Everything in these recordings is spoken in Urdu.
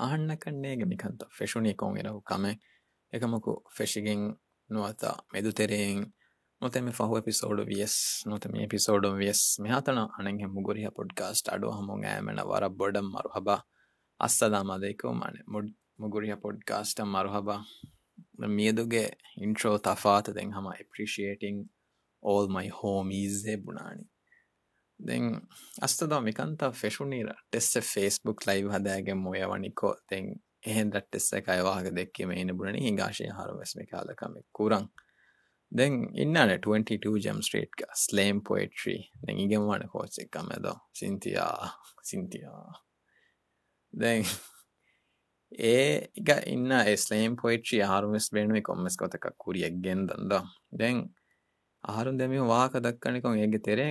آنکھ کنڈے گا فشونی کو مو فشگی نو تا میورین میں فہو ایپسو یس میں مگوریہ پوڈکاسٹ آڈو ایم وار بڑم ماروحباس دا مدو ماڈکاسٹم ماروحبا میٹرو تفاتے دے اصد مکن فیشنی رس پیس بک لائیو حد موکو دے دیکھ وا کے دیکھیں بڑی ہینگ آسمک میں کورنگ دین ان ٹوینٹی ٹو جم سیٹ کا سل پوئٹریو چکے دے گا سل پوئٹری آر میس بینک مسکو تکرین دن دے آ دکے تیر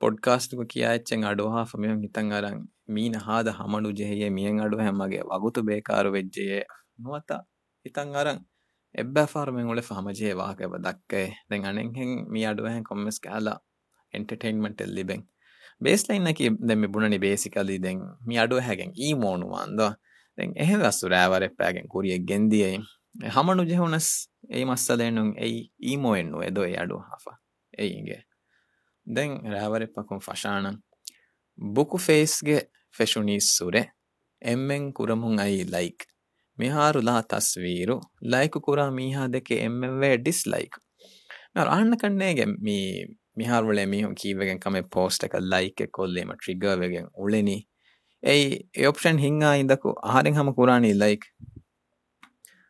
پوڈکاسٹ آڈو می ہوں ہتر مین ہمنج میگوت بے وجہ ہتھرک می آڈوٹمنٹ بےسل بڑی بےسکل می اڈ ہاں روری گندی مسد دے رپو فشان بےس ں پش سو رے ایم کور می لائک میہار لا تصویر لائک کور می ہمی ڈسکر کنگ گی میہار وہ کمپوسٹ لائک مٹین ایپشن ہکو ہار ہم کو لائک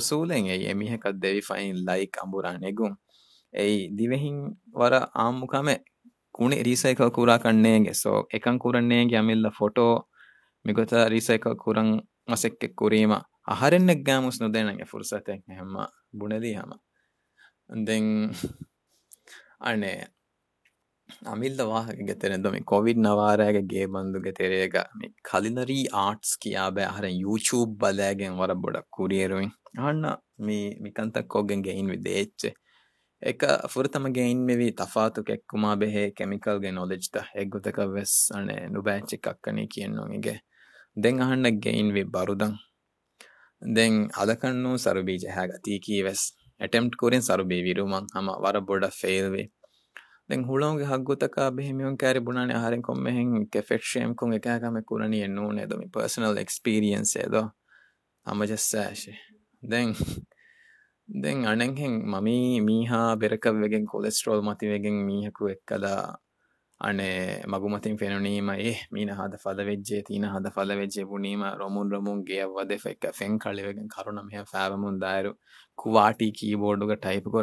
سو روٹو میگ ریسلور آ مل گرد نیے بند کے کلری آٹس کی آب آر یو ٹوب بل گر بوڑ کوری روکیں گے فور تم گئی تفاتے کیمکلک ویس ہن بے چکن کی اِنگ گین بھی برد دے ادک سروی ہیکھی ویس اٹرین سروی رو بوڑ پے ෆේල්වේ දැන් හුළොන්ගේ හක්ගොතක බෙහිමියොන් කෑරි බුණානේ ආහාරෙන් කොම්මෙහෙන් කෙෆෙක්ෂේම් කොන් එකෑකම කුරණී එන්නූනේ දොමි පර්සනල් එක්ස්පීරියන්ස් ඒදෝ අමජස්සෑශේ දැන් දැන් අනෙන්හෙන් මමී මීහා බෙරකවෙගෙන් කොලෙස්ට්‍රෝල් මතිවෙගෙන් මීහකු එක්කලා مگوتینگ مین ہاتھ فل تین ہل و رمو روم گے کواٹی کی ٹائپ کو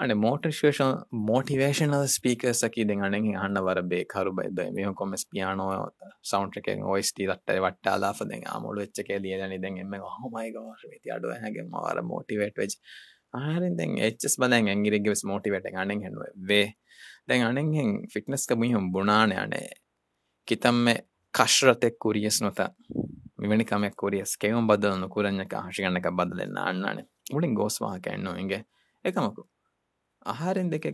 ہڈ موٹن موٹیویشنل اسپیس بے بے پیانو سا وٹافٹ موٹیویٹ فٹنس کا شرتے میم کم کوریس کے بدلنا گوسم کے آہارکے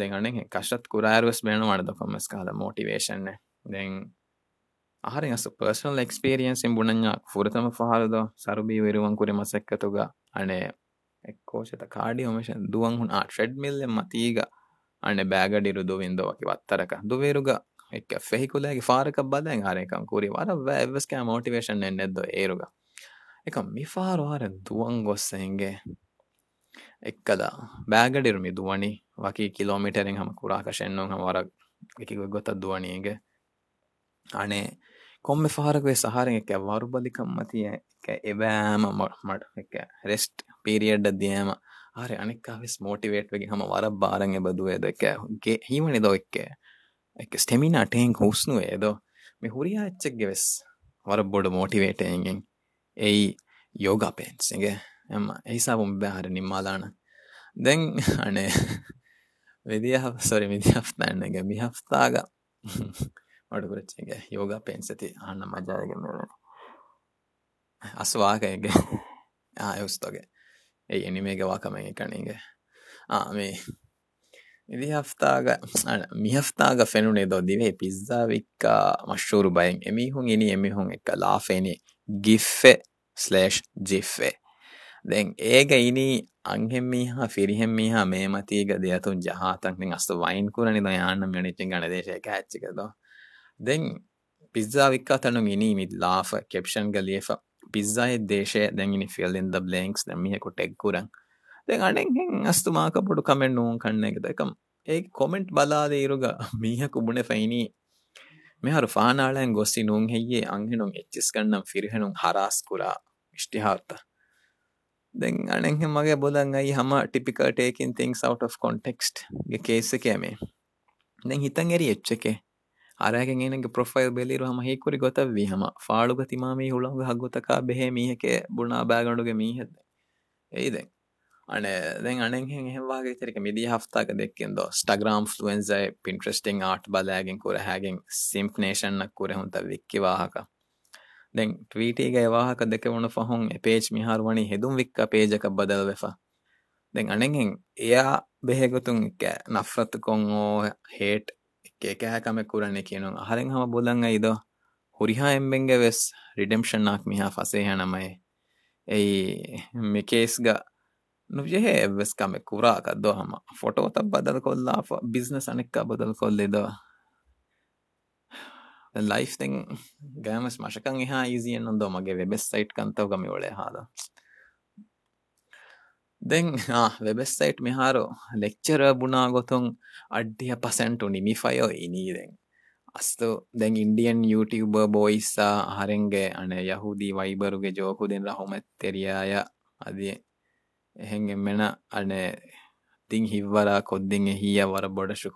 دین کشتروس بھنڈ آوٹی آہاری پسلپرینس سر بنکریم سکت گنشت میل بوتر کا بد آرکری وار موٹیوی فارو دنگس ಎಕ್ಕದ ಬ್ಯಾಗಡಿರು ಮಿ ದುವಣಿ ವಕಿ ಕಿಲೋಮೀಟರಿಂಗ್ ಹಮ ಕುರಾಕಶೆನ್ನು ಹಮ ವರ ಎಕಿಗೆ ಗೊತ್ತ ದುವಣಿಗೆ ಅಣೆ ಕೊಮ್ಮೆ ಫಾರಗುವೆ ಸಹಾರೆಂಗೆ ಕೆ ವಾರು ಬಲಿ ಕಮ್ಮತಿಯ K ಎವ್ಯಾಮ mud K rest period ದಿಯಮ ಆರೆ ಅಣಿಕ ವೆಸ್ ಮೋಟಿವೇಟ್ ವೆಗೆ ಹಮ ವರ ಬಾರಂಗೆ ಬದುವೆ ಕೆ ಗೆ ಹೀವಣಿ ದೋ ಎಕ್ಕೆ ಎಕ್ಕೆ ಸ್ಟೆಮಿನಾ ಟೇಂಗ್ ಹುಸ್ನು ಏದೋ ಮಿ ಹುರಿಯಾ ಎಚ್ಚೆಗೆ ವೆಸ್ ವರ ಬೋಡು ಮೋಟಿವೇಟ್ ಹೆಂಗೆ ಏಯ್ ಯೋಗಾ ಪೇನ್ಸ್ ಹಿಂಗೆ ساریفت یوگا پیسے واک میں کنگ می ہفت می ہفتہ فین پیزا مشور بائنگ گیف جیفے پیزا پیزاسترگ مینے پین میارے دیں این مل ہم ٹیپکل ٹیکن تھینکسٹس کے می دیں گے یچکے آر پروفائل بےلیم کو گوتھی ہم فاڑ تھیمام میڑ ہگوتک بےحے می ہے کہ بُڑ بیں دیں ہفتہ دیکھ اسٹاگرام فلوزنسٹرسٹی آٹ بال کور ہنشن کورت واقک دے ٹویٹ گاٹوشن گیسو تب بدلک بزنس بدلکل لاشک مگٹ گڑ سائٹ می ہارو لچرٹ یو ٹوب بوئس ہر گن یحودی ویبر گے تیری من تھی ہی یار بڑ ش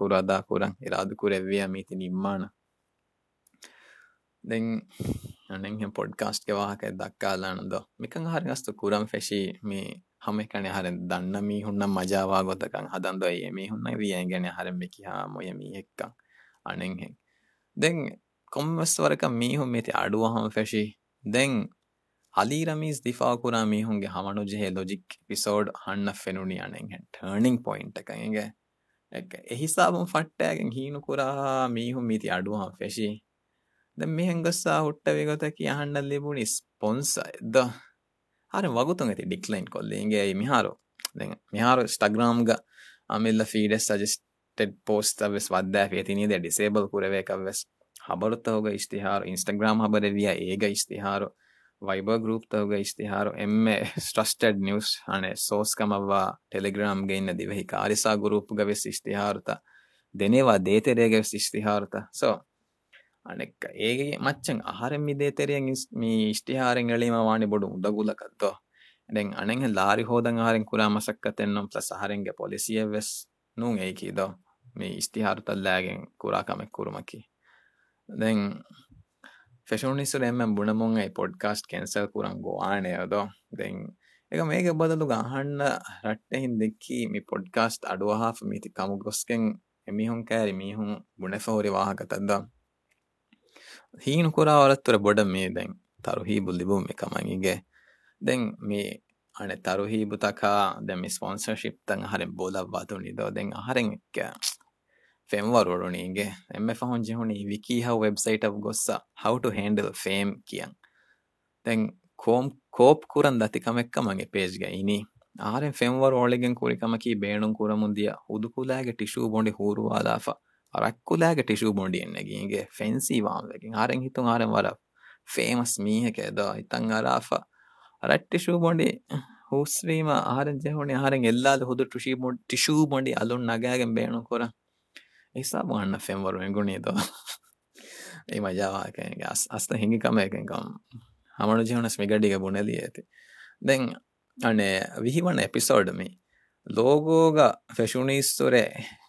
අනෙන් පොඩ්කාස්ට් වාහක දක්කාලානද මිකං හරිගස්තු කුරම් ෆෙෂි මේ හම කන හර දන්න මීහුන්නම් මජාවා ගොතකං හදන්ද ඒ මිහුන්න විය ගැන හරම්මකි හා මොය මීහෙක්කං අනෙන්හෙන් දැන් කොම්වස්වරක මීහුන් මෙති අඩුවහම ෆැෂි දැන් අලීරමීස් දිෆාකුරා මීහුන්ගේ හමනු ජෙහෙ ලොජික් පිසෝඩ් හන්න ෆෙනුනි අනෙන්හෙන් ටර්නිින් පොයින්් එකගේ එහිසාබම් ෆට්ටෑගෙන් හීනු කුරා دم ہنگ سا ہٹ وی گوتکی یا ہان پنس آگت ڈکل کوئی میہارو میہار انسٹ گرام گیڈ سجسٹ پوسٹ ودے ڈسے ہبر تشتہ ہار انسٹ گرام ہبریا ہی گارو ویب گروپ تو ہوگی ہارو سڈ نوز ہانے سوس کم و ٹلگرام گھکاری سا گروپ گیس تیارتا دے تے گی ہارت سو අනෙක් ඒගේ මච්චන් ආහරෙන් මිදේ තෙරියෙන් මේ ඉෂ්ටිහාරෙන් එළීම වානි බොඩු උදගුලකද්ද දැන් අනෙන් ලාරි හොදන් ආහරෙන් කුරා මසක්ක තෙන්නම් ප්ලස් ආහරෙන්ගේ පොලිසිය වෙස් නුන් ඒ කිද මේ ඉෂ්ටිහාර තල්ලාගෙන් කුරා කමක් කුරුමකි දැන් ෆැෂනිස් රෙම් මම් බුණ මොන් ඒ පොඩ්කාස්ට් කැන්සල් කුරන් ගෝආනේ අද දැන් ඒක මේක බදලු ගහන්න රට්ටෙන් දෙකි මේ පොඩ්කාස්ට් අඩුවහ මිති කමු ගොස්කෙන් එමිහොන් කෑරි මිහොන් බුණ ෆෝරි වාහකතද්දා ہین بروی بنے ترشم بولے کم کمگ پیج گر فم و مک بے ٹیشو بوندے ہوں ಟಿಶ್ಯೂ ಬೊಂಡಿ ಹೂಸ್ವೀಮ ಆರೆನ್ ಜೆಹುಣಿ ಆರೆನ್ ಎಲ್ಲಾದ ಹುದು tissue ಬೊಂಡಿ tissue ಬೊಂಡಿ ಅಲುನ್ ನಗಾಗೆನ್ ಬೇಣುಂ ಕೂರ hisabu għanna fejn waru ngunido. Ima ġawa kien asta hingi kame kien kam. Hamanu ġihuna smigadi ga buneli jeti. Den ane vihiwan episode mi logo ga fashionistore hedi mihaya anna nimmi unikan adi evves miheka faha gen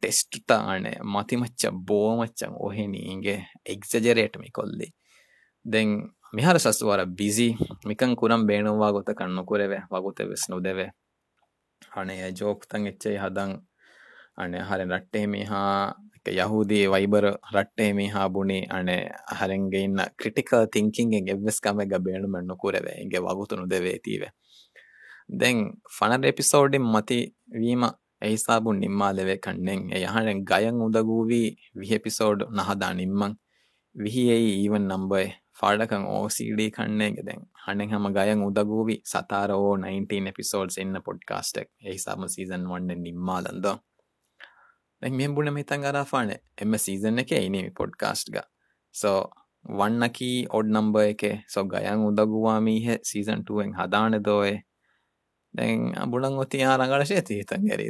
test متی مچ بو مچے دے میہر سسوار بکنگ می ہک یہ ویبر رٹے می ہونی ہن ہر کلکس متی یہ ہساب گئیں نمبے پاڑکی کنگ ہاں گاگوی ستارٹیڈ سیزن ون نمال میم پونے میتھ گا ریزن کی پوڈکاسٹ گو ون کھی نمبے سو گیاں سیزن ٹوان دے بوڑی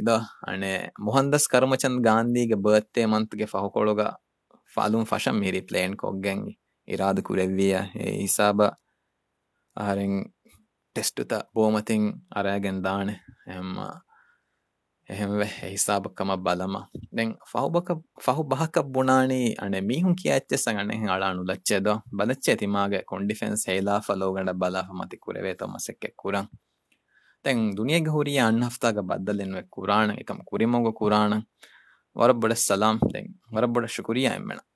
دھے موہن دس کرمچند گاندھی برت منت کو දැන් දුනියගේ හුරිය අන්න හෆ්තාග බද්දලෙන් වේ කුරාණ එකම කුරිමෝග කුරාණ වරබ්බඩ සලාම් දැන් වරබ්බඩ ශුක්‍රියා එම්මනා